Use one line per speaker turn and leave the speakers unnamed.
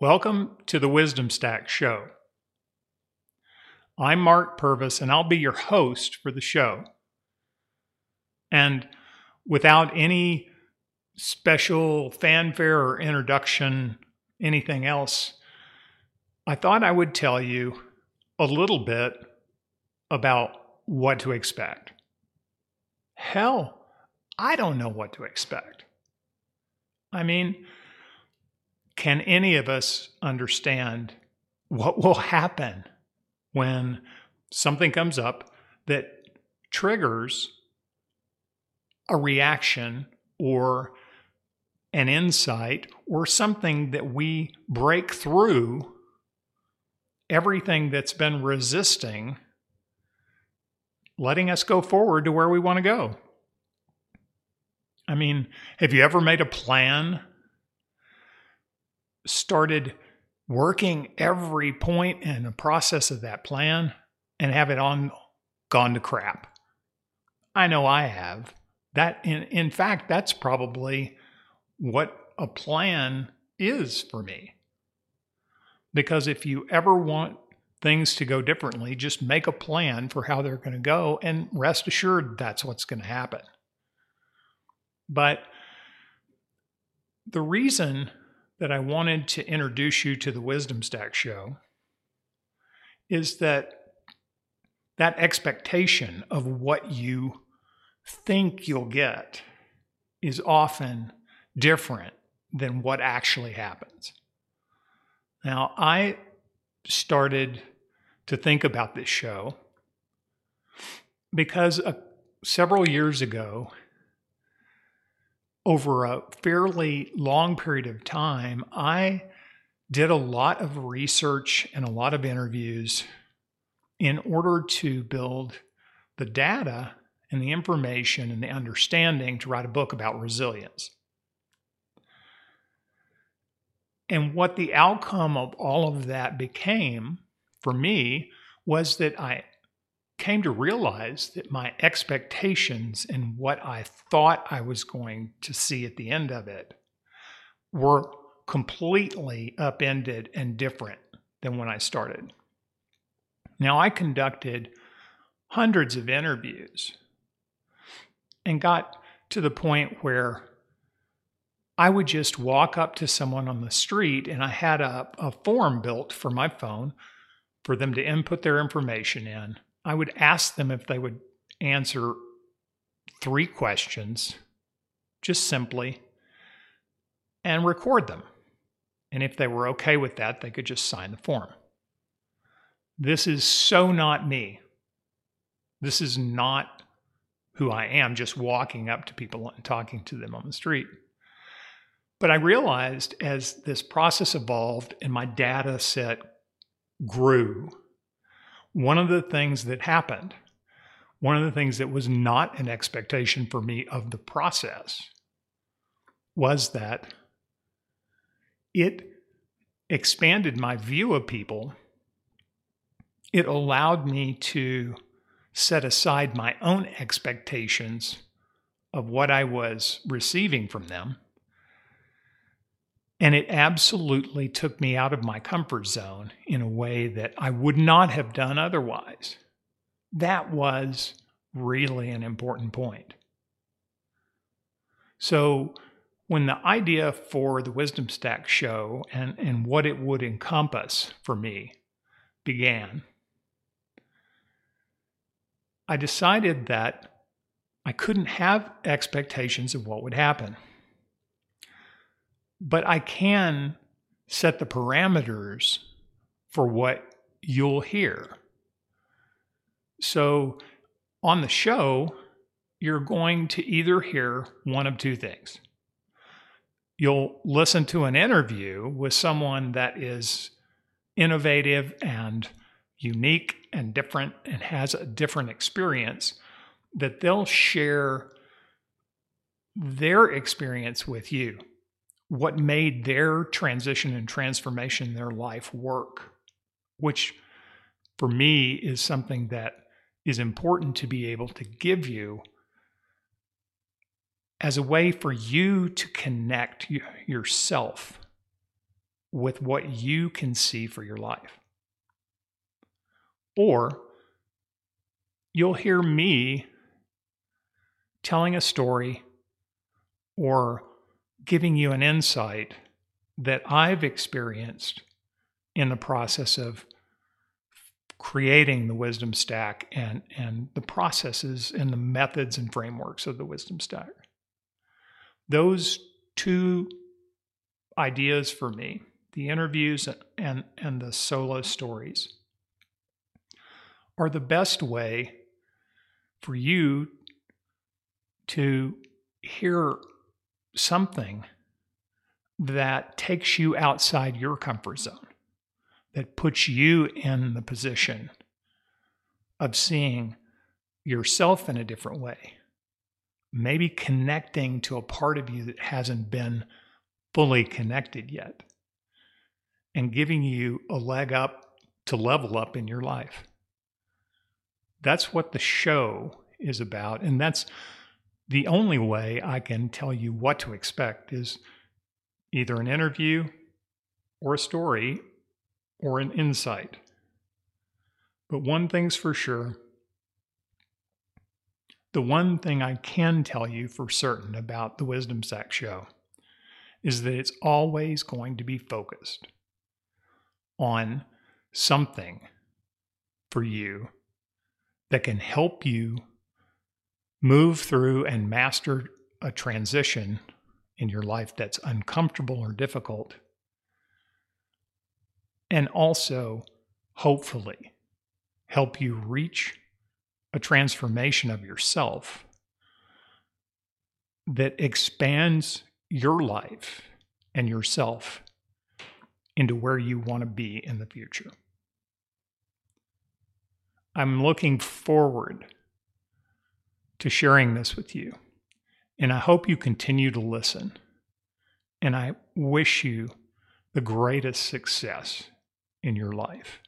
Welcome to the Wisdom Stack Show. I'm Mark Purvis, and I'll be your host for the show. And without any special fanfare or introduction, anything else, I thought I would tell you a little bit about what to expect. Hell, I don't know what to expect. I mean, can any of us understand what will happen when something comes up that triggers a reaction or an insight or something that we break through everything that's been resisting letting us go forward to where we want to go. I mean, have you ever made a plan started working every point in the process of that plan and have it on gone to crap. I know I have. That in, in fact, that's probably what a plan is for me. Because if you ever want things to go differently, just make a plan for how they're going to go and rest assured that's what's going to happen. But the reason that I wanted to introduce you to the Wisdom Stack show is that that expectation of what you think you'll get is often different than what actually happens. Now, I started to think about this show because uh, several years ago, over a fairly long period of time, I did a lot of research and a lot of interviews in order to build the data and the information and the understanding to write a book about resilience. And what the outcome of all of that became for me was that I came to realize that my expectations and what I thought I was going to see at the end of it were completely upended and different than when I started. Now, I conducted hundreds of interviews and got to the point where I would just walk up to someone on the street and I had a, a form built for my phone for them to input their information in I would ask them if they would answer three questions, just simply, and record them. And if they were okay with that, they could just sign the form. This is so not me. This is not who I am, just walking up to people and talking to them on the street. But I realized as this process evolved and my data set grew, one of the things that happened, one of the things that was not an expectation for me of the process, was that it expanded my view of people. It allowed me to set aside my own expectations of what I was receiving from them and it absolutely took me out of my comfort zone in a way that I would not have done otherwise. That was really an important point. So, when the idea for the Wisdom Stack show and, and what it would encompass for me began, I decided that I couldn't have expectations of what would happen but I can set the parameters for what you'll hear. So on the show, you're going to either hear one of two things. You'll listen to an interview with someone that is innovative and unique and different and has a different experience, that they'll share their experience with you what made their transition and transformation in their life work, which for me is something that is important to be able to give you as a way for you to connect yourself with what you can see for your life. Or you'll hear me telling a story or giving you an insight that I've experienced in the process of creating the wisdom stack and, and the processes and the methods and frameworks of the wisdom stack. Those two ideas for me, the interviews and, and the solo stories, are the best way for you to hear something that takes you outside your comfort zone, that puts you in the position of seeing yourself in a different way, maybe connecting to a part of you that hasn't been fully connected yet, and giving you a leg up to level up in your life. That's what the show is about. And that's the only way I can tell you what to expect is either an interview or a story or an insight. But one thing's for sure the one thing I can tell you for certain about the Wisdom Stack show is that it's always going to be focused on something for you that can help you move through and master a transition in your life that's uncomfortable or difficult. And also, hopefully, help you reach a transformation of yourself that expands your life and yourself into where you want to be in the future. I'm looking forward to sharing this with you, and I hope you continue to listen. And I wish you the greatest success in your life.